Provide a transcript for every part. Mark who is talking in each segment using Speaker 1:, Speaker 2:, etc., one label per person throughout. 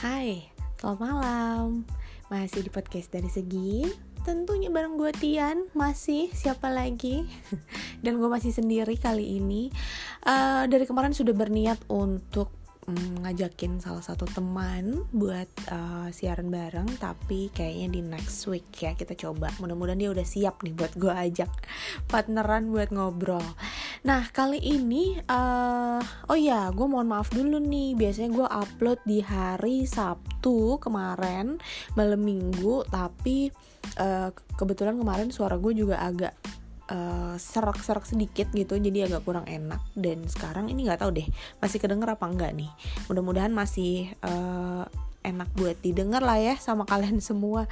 Speaker 1: Hai, selamat malam. Masih di podcast dari segi Tentunya bareng gue Tian Masih, siapa lagi? Dan gue masih sendiri kali ini. Uh, Dari kemarin sudah berniat untuk um, ngajakin salah satu teman buat uh, siaran bareng tapi kayaknya di next week ya kita coba. Mudah-mudahan dia udah siap nih buat gue ajak partneran buat ngobrol nah kali ini uh, oh ya gue mohon maaf dulu nih. Biasanya gue upload di hari Sabtu kemarin malam minggu tapi uh, kebetulan kemarin suara gue juga agak uh, serak-serak sedikit gitu jadi agak kurang enak. Dan sekarang ini nggak tahu deh masih kedenger apa enggak nih? Mudah-mudahan masih uh, enak buat didengar lah ya sama kalian semua.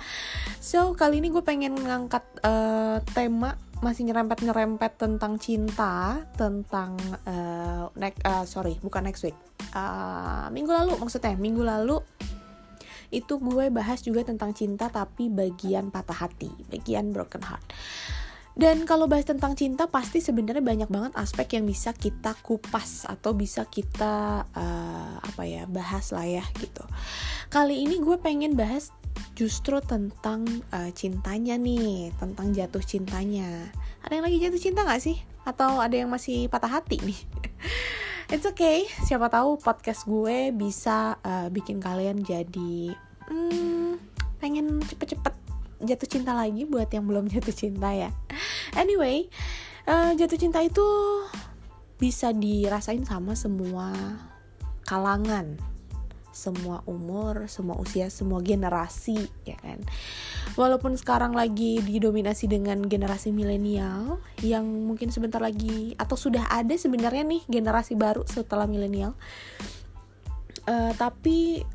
Speaker 1: So kali ini gue pengen ngangkat uh, tema masih nyerempet nyerempet tentang cinta tentang uh, next uh, sorry bukan next week uh, minggu lalu maksudnya minggu lalu itu gue bahas juga tentang cinta tapi bagian patah hati bagian broken heart dan kalau bahas tentang cinta pasti sebenarnya banyak banget aspek yang bisa kita kupas atau bisa kita uh, apa ya bahas lah ya gitu. Kali ini gue pengen bahas justru tentang uh, cintanya nih, tentang jatuh cintanya. Ada yang lagi jatuh cinta gak sih? Atau ada yang masih patah hati nih? It's okay, siapa tahu podcast gue bisa uh, bikin kalian jadi hmm, pengen cepet-cepet jatuh cinta lagi buat yang belum jatuh cinta ya anyway uh, jatuh cinta itu bisa dirasain sama semua kalangan semua umur, semua usia, semua generasi, ya kan. Walaupun sekarang lagi didominasi dengan generasi milenial yang mungkin sebentar lagi atau sudah ada sebenarnya nih generasi baru setelah milenial, uh, tapi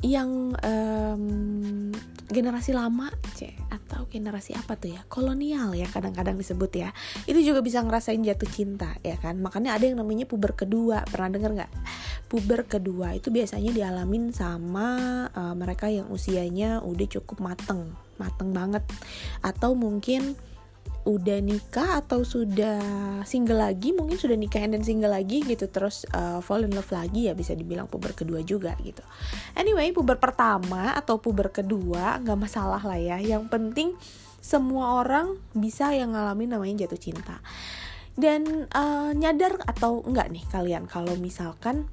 Speaker 1: yang um, generasi lama c atau generasi apa tuh ya? Kolonial ya kadang-kadang disebut ya. Itu juga bisa ngerasain jatuh cinta ya kan? Makanya ada yang namanya puber kedua. Pernah denger nggak? Puber kedua itu biasanya dialamin sama uh, mereka yang usianya udah cukup mateng. Mateng banget. Atau mungkin udah nikah atau sudah single lagi mungkin sudah nikah dan single lagi gitu terus uh, fall in love lagi ya bisa dibilang puber kedua juga gitu. Anyway puber pertama atau puber kedua nggak masalah lah ya. Yang penting semua orang bisa yang ngalamin namanya jatuh cinta. Dan uh, nyadar atau enggak nih kalian kalau misalkan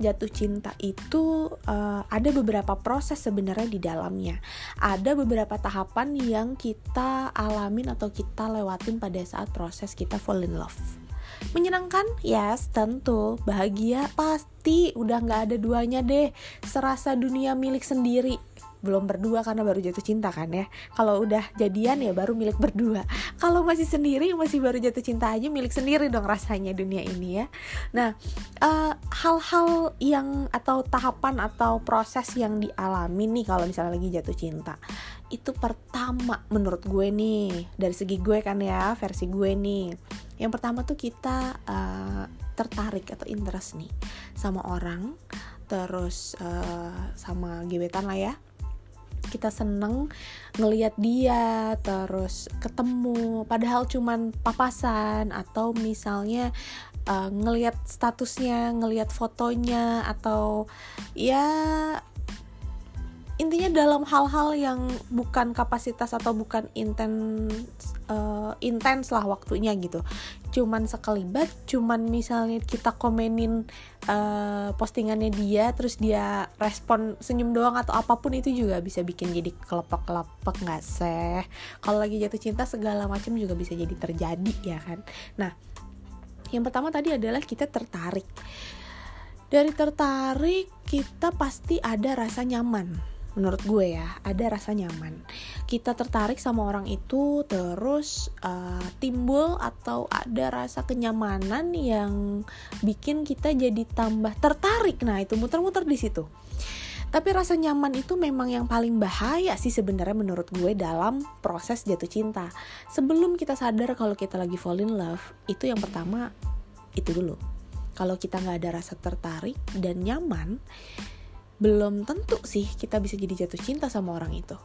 Speaker 1: jatuh cinta itu uh, ada beberapa proses sebenarnya di dalamnya. Ada beberapa tahapan yang kita alamin atau kita lewatin pada saat proses kita fall in love. Menyenangkan? Yes, tentu. Bahagia? Pasti. Udah nggak ada duanya deh. Serasa dunia milik sendiri belum berdua karena baru jatuh cinta kan ya. Kalau udah jadian ya baru milik berdua. Kalau masih sendiri masih baru jatuh cinta aja milik sendiri dong rasanya dunia ini ya. Nah eh, hal-hal yang atau tahapan atau proses yang dialami nih kalau misalnya lagi jatuh cinta itu pertama menurut gue nih dari segi gue kan ya versi gue nih. Yang pertama tuh kita uh, tertarik atau interest nih sama orang terus uh, sama gebetan lah ya kita seneng ngelihat dia terus ketemu padahal cuman papasan atau misalnya uh, ngelihat statusnya ngelihat fotonya atau ya intinya dalam hal-hal yang bukan kapasitas atau bukan intens uh, intens lah waktunya gitu. Cuman sekelibat cuman misalnya kita komenin uh, postingannya dia terus dia respon senyum doang atau apa pun itu juga bisa bikin jadi kelepek-kelepek nggak sih kalau lagi jatuh cinta segala macam juga bisa jadi terjadi ya kan? Nah yang pertama tadi adalah kita tertarik. Dari tertarik kita pasti ada rasa nyaman menurut gue ya ada rasa nyaman kita tertarik sama orang itu terus uh, timbul atau ada rasa kenyamanan yang bikin kita jadi tambah tertarik nah itu muter-muter di situ tapi rasa nyaman itu memang yang paling bahaya sih sebenarnya menurut gue dalam proses jatuh cinta. Sebelum kita sadar kalau kita lagi fall in love, itu yang pertama itu dulu. Kalau kita nggak ada rasa tertarik dan nyaman, belum tentu sih kita bisa jadi jatuh cinta sama orang itu.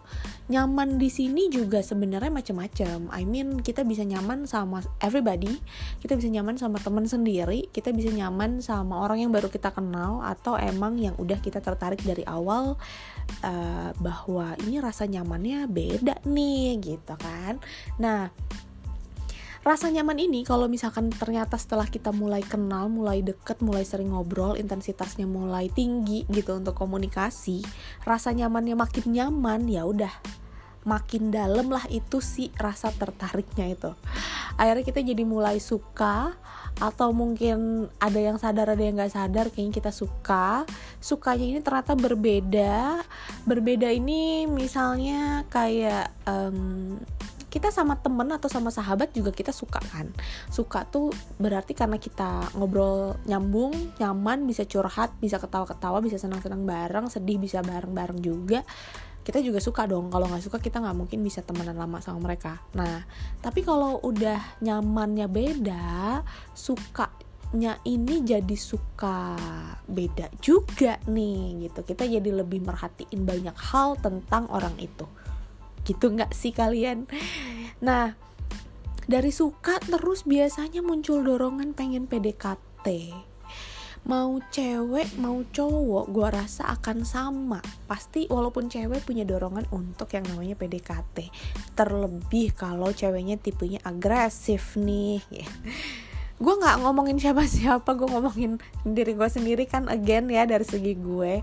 Speaker 1: Nyaman di sini juga sebenarnya macam-macam. I mean kita bisa nyaman sama everybody, kita bisa nyaman sama teman sendiri, kita bisa nyaman sama orang yang baru kita kenal atau emang yang udah kita tertarik dari awal uh, bahwa ini rasa nyamannya beda nih gitu kan. Nah, rasa nyaman ini kalau misalkan ternyata setelah kita mulai kenal, mulai deket, mulai sering ngobrol, intensitasnya mulai tinggi gitu untuk komunikasi, rasa nyamannya makin nyaman, ya udah makin dalam lah itu sih rasa tertariknya itu. Akhirnya kita jadi mulai suka atau mungkin ada yang sadar ada yang nggak sadar kayaknya kita suka sukanya ini ternyata berbeda berbeda ini misalnya kayak um, kita sama temen atau sama sahabat juga kita suka kan. Suka tuh berarti karena kita ngobrol nyambung nyaman bisa curhat bisa ketawa-ketawa bisa senang-senang bareng sedih bisa bareng-bareng juga. Kita juga suka dong. Kalau nggak suka kita nggak mungkin bisa temenan lama sama mereka. Nah tapi kalau udah nyamannya beda sukanya ini jadi suka beda juga nih gitu. Kita jadi lebih merhatiin banyak hal tentang orang itu gitu nggak sih kalian? Nah dari suka terus biasanya muncul dorongan pengen PDKT mau cewek mau cowok gue rasa akan sama. Pasti walaupun cewek punya dorongan untuk yang namanya PDKT terlebih kalau ceweknya tipenya agresif nih gue nggak ngomongin siapa-siapa gue ngomongin diri gue sendiri kan again ya dari segi gue.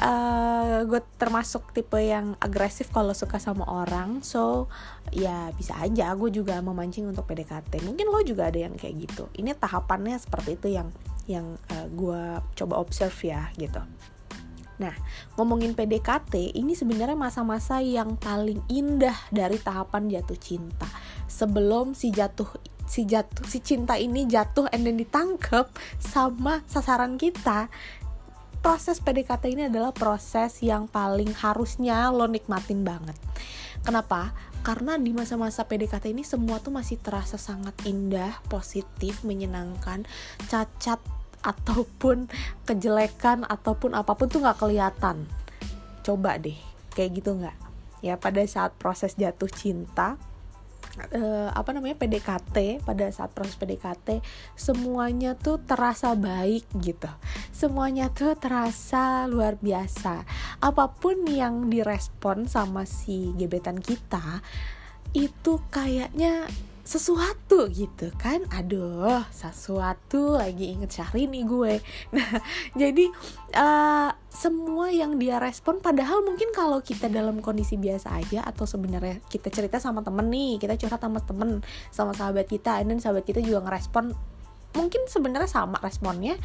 Speaker 1: Uh, gue termasuk tipe yang agresif kalau suka sama orang. So ya bisa aja gue juga memancing untuk PDKT mungkin lo juga ada yang kayak gitu. Ini tahapannya seperti itu yang yang uh, gue coba observe ya gitu. Nah, ngomongin PDKT, ini sebenarnya masa-masa yang paling indah dari tahapan jatuh cinta. Sebelum si jatuh si jatuh si cinta ini jatuh and then ditangkep sama sasaran kita. Proses PDKT ini adalah proses yang paling harusnya lo nikmatin banget. Kenapa? Karena di masa-masa PDKT ini semua tuh masih terasa sangat indah positif menyenangkan cacat ataupun kejelekan ataupun apa pun tuh nggak kelihatan. Coba deh kayak gitu nggak? Ya pada saat proses jatuh cinta uh, apa namanya PDKT pada saat proses PDKT semuanya tuh terasa baik gitu. Semuanya tuh terasa luar biasa. Apa pun yang direspon sama si gebetan kita itu kayaknya sesuatu gitu kan. Aduh sesuatu. Lagi inget Syahrini gue. Nah jadi uh, semua yang dia respon padahal mungkin kalau kita dalam kondisi biasa aja atau sebenarnya kita cerita sama temen nih kita curhat sama temen sama sahabat kita dan sahabat kita juga ngerespon mungkin sebenarnya sama responnya.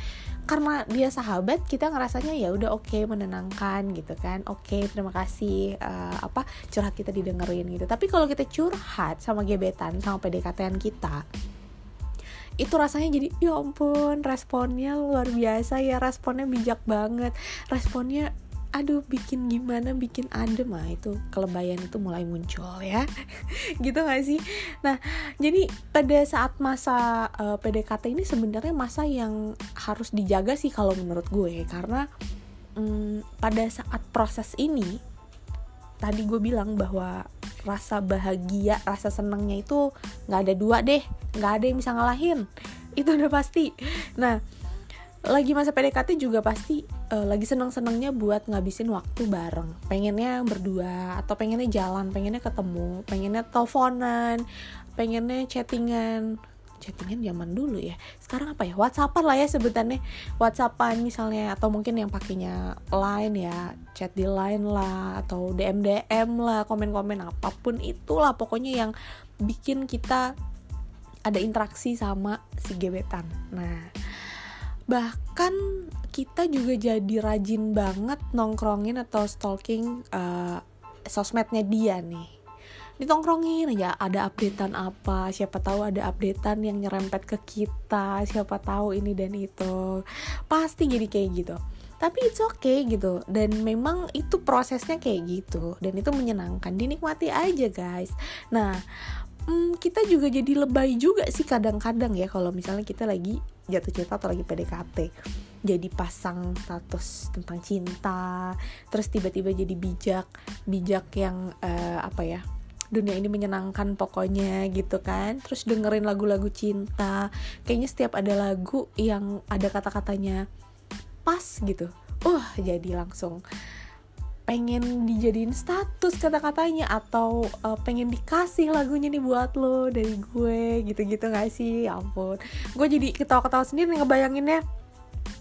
Speaker 1: Karena dia sahabat kita ngerasanya ya udah oke okay, menenangkan gitu kan. Oke okay, terima kasih uh, apa curhat kita didengerin gitu. Tapi kalau kita curhat sama gebetan sama PDKT kita itu rasanya jadi ya ampun responnya luar biasa ya responnya bijak banget. Responnya aduh bikin gimana bikin adem. Lah itu kelebayan itu mulai muncul ya. Gitu gak sih? Nah jadi pada saat masa uh, eh, PDKT ini sebenarnya masa yang harus dijaga sih kalau menurut gue. Karena um, pada saat proses ini tadi gue bilang bahwa rasa bahagia rasa senangnya itu nggak ada dua deh nggak ada yang bisa ngalahin. Itu udah pasti. Nah lagi masa PDKT juga pasti uh, lagi seneng-senengnya buat ngabisin waktu bareng. Pengennya berdua atau pengennya jalan pengennya ketemu pengennya teleponan pengennya chattingan chattingan zaman dulu ya. Sekarang apa ya? Whatsappan lah ya sebutannya. Whatsappan misalnya atau mungkin yang pakainya line ya chat di line lah atau dm dm lah komen komen apa pun itulah pokoknya yang bikin kita ada interaksi sama si gebetan. Nah bahkan kita juga jadi rajin banget nongkrongin atau stalking uh, sosmednya dia nih ditongkrongin aja ada updatean apa siapa tahu ada updatean yang nyerempet ke kita siapa tahu ini dan itu. Pasti jadi kayak gitu. Tapi it's okay gitu dan memang itu prosesnya kayak gitu dan itu menyenangkan. Dinikmati aja guys. Nah hmm, kita juga jadi lebay juga sih kadang-kadang ya kalau misalnya kita lagi jatuh cinta atau lagi PDKT jadi pasang status tentang cinta terus tiba-tiba jadi bijak bijak yang uh, apa ya dunia ini menyenangkan pokoknya gitu kan. Terus dengerin lagu-lagu cinta. Kayaknya setiap ada lagu yang ada kata-katanya pas gitu. Uh jadi langsung pengen dijadiin status kata-katanya atau uh, pengen dikasih lagunya nih buat lo dari gue gitu-gitu gak sih? Ya ampun. Gue jadi ketawa-ketawa sendiri ngebayanginnya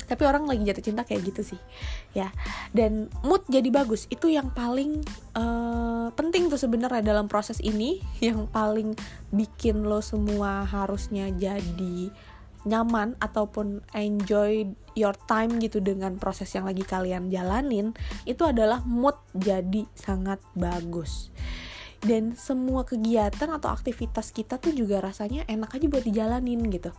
Speaker 1: tapi orang lagi jatuh cinta kayak gitu sih. Ya. Dan mood jadi bagus. Itu yang paling uh, penting tuh sebenarnya dalam proses ini. Yang paling bikin lo semua harusnya jadi nyaman ataupun enjoy your time gitu dengan proses yang lagi kalian jalanin itu adalah mood jadi sangat bagus. Dan semua kegiatan atau aktivitas kita tuh juga rasanya enak aja buat dijalanin gitu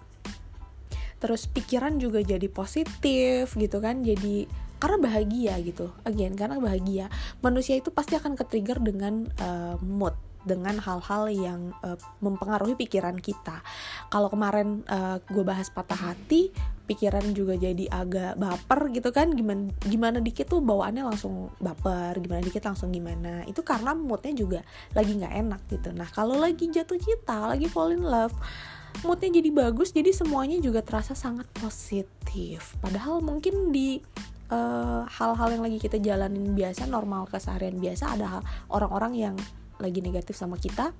Speaker 1: terus pikiran juga jadi positif gitu kan jadi karena bahagia gitu again karena bahagia manusia itu pasti akan ke-trigger dengan uh, mood dengan hal-hal yang uh, mempengaruhi pikiran kita. Kalau kemarin uh, gue bahas patah hati, pikiran juga jadi agak baper gitu kan. Gimana gimana dikit tuh bawaannya langsung baper, gimana dikit langsung gimana. Itu karena moodnya juga lagi nggak enak gitu. Nah kalau lagi jatuh cinta, lagi fall in love, moodnya jadi bagus, jadi semuanya juga terasa sangat positif. Padahal mungkin di hal-hal uh, yang lagi kita jalanin biasa normal keseharian biasa ada orang-orang yang lagi negatif sama kita.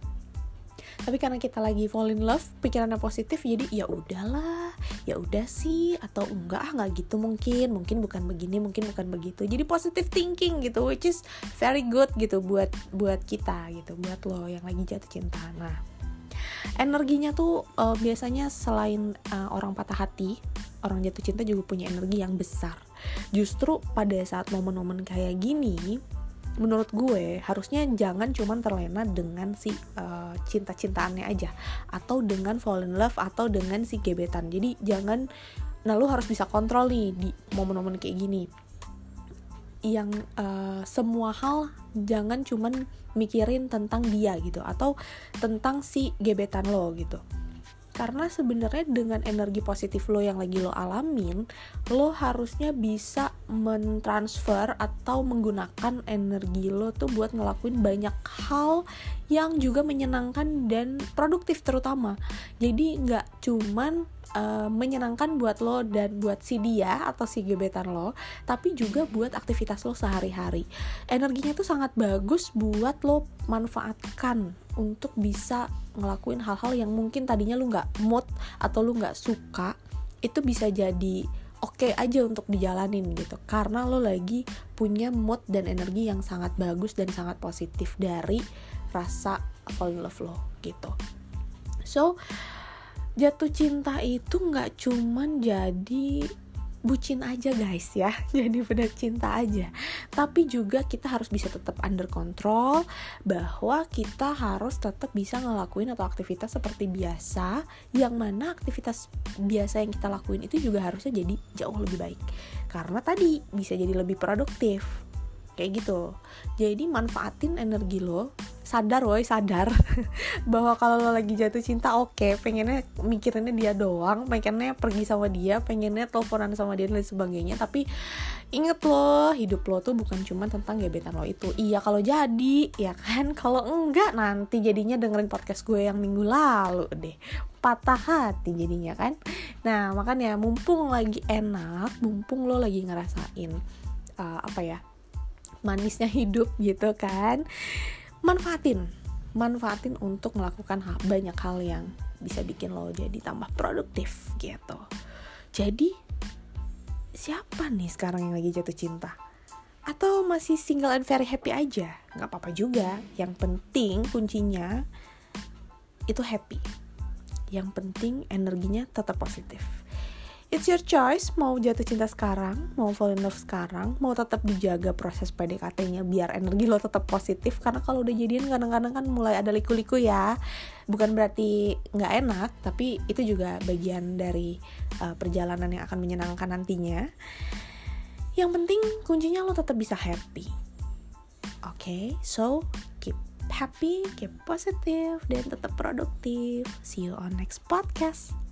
Speaker 1: Tapi karena kita lagi fall in love pikirannya positif jadi ya udahlah ya udah sih atau enggak ah nggak gitu mungkin mungkin bukan begini mungkin bukan begitu. Jadi positive thinking gitu which is very good gitu buat buat kita gitu buat lo yang lagi jatuh cinta. Nah energinya tuh uh, biasanya selain uh, orang patah hati orang jatuh cinta juga punya energi yang besar. Justru pada saat momen-momen kayak gini menurut gue harusnya jangan cuman terlena dengan si uh, cinta-cintaannya aja. Atau dengan fall in love atau dengan si gebetan. Jadi jangan nah lu harus bisa kontrol nih di momen-momen kayak gini yang uh, semua hal jangan cuman mikirin tentang dia gitu atau tentang si gebetan lo gitu. Karena sebenarnya dengan energi positif lo yang lagi lo alamin lo harusnya bisa mentransfer atau menggunakan energi lo tuh buat ngelakuin banyak hal yang juga menyenangkan dan produktif terutama. Jadi nggak cuman uh, menyenangkan buat lo dan buat si dia atau si gebetan lo tapi juga buat aktivitas lo sehari-hari. Energinya tuh sangat bagus buat lo manfaatkan untuk bisa ngelakuin hal-hal yang mungkin tadinya lu nggak mood atau lu nggak suka itu bisa jadi oke okay aja untuk dijalanin gitu. Karena lo lagi punya mood dan energi yang sangat bagus dan sangat positif dari rasa fall in love lo gitu. So jatuh cinta itu nggak cuman jadi bucin aja guys ya. Jadi benar cinta aja. Tapi juga kita harus bisa tetap under control bahwa kita harus tetap bisa ngelakuin atau aktivitas seperti biasa yang mana aktivitas biasa yang kita lakuin itu juga harusnya jadi jauh lebih baik. Karena tadi bisa jadi lebih produktif kayak gitu. Jadi manfaatin energi lo sadar woi sadar bahwa kalau lo lagi jatuh cinta oke okay, pengennya mikirinnya dia doang pengennya pergi sama dia pengennya teleponan sama dia dan sebagainya. Tapi inget lo hidup lo tuh bukan cuma tentang gebetan lo itu. Iya kalau jadi ya kan? Kalau enggak nanti jadinya dengerin podcast gue yang minggu lalu deh. Patah hati jadinya kan? Nah makanya mumpung lagi enak mumpung lo lagi ngerasain uh, apa ya manisnya hidup gitu kan. Manfaatin. Manfaatin untuk melakukan banyak hal yang bisa bikin lo jadi tambah produktif gitu. Jadi siapa nih sekarang yang lagi jatuh cinta? Atau masih single and very happy aja? Nggak apa-apa juga. Yang penting kuncinya itu happy. Yang penting energinya tetap positif It's your choice mau jatuh cinta sekarang, mau fall in love sekarang, mau tetap dijaga proses PDKT-nya biar energi lo tetap positif karena kalau udah jadian kadang-kadang kan mulai ada liku-liku ya. Bukan berarti nggak enak, tapi itu juga bagian dari uh, perjalanan yang akan menyenangkan nantinya. Yang penting kuncinya lo tetap bisa happy. Oke, okay, so keep happy, keep positif, dan tetap produktif. See you on next podcast.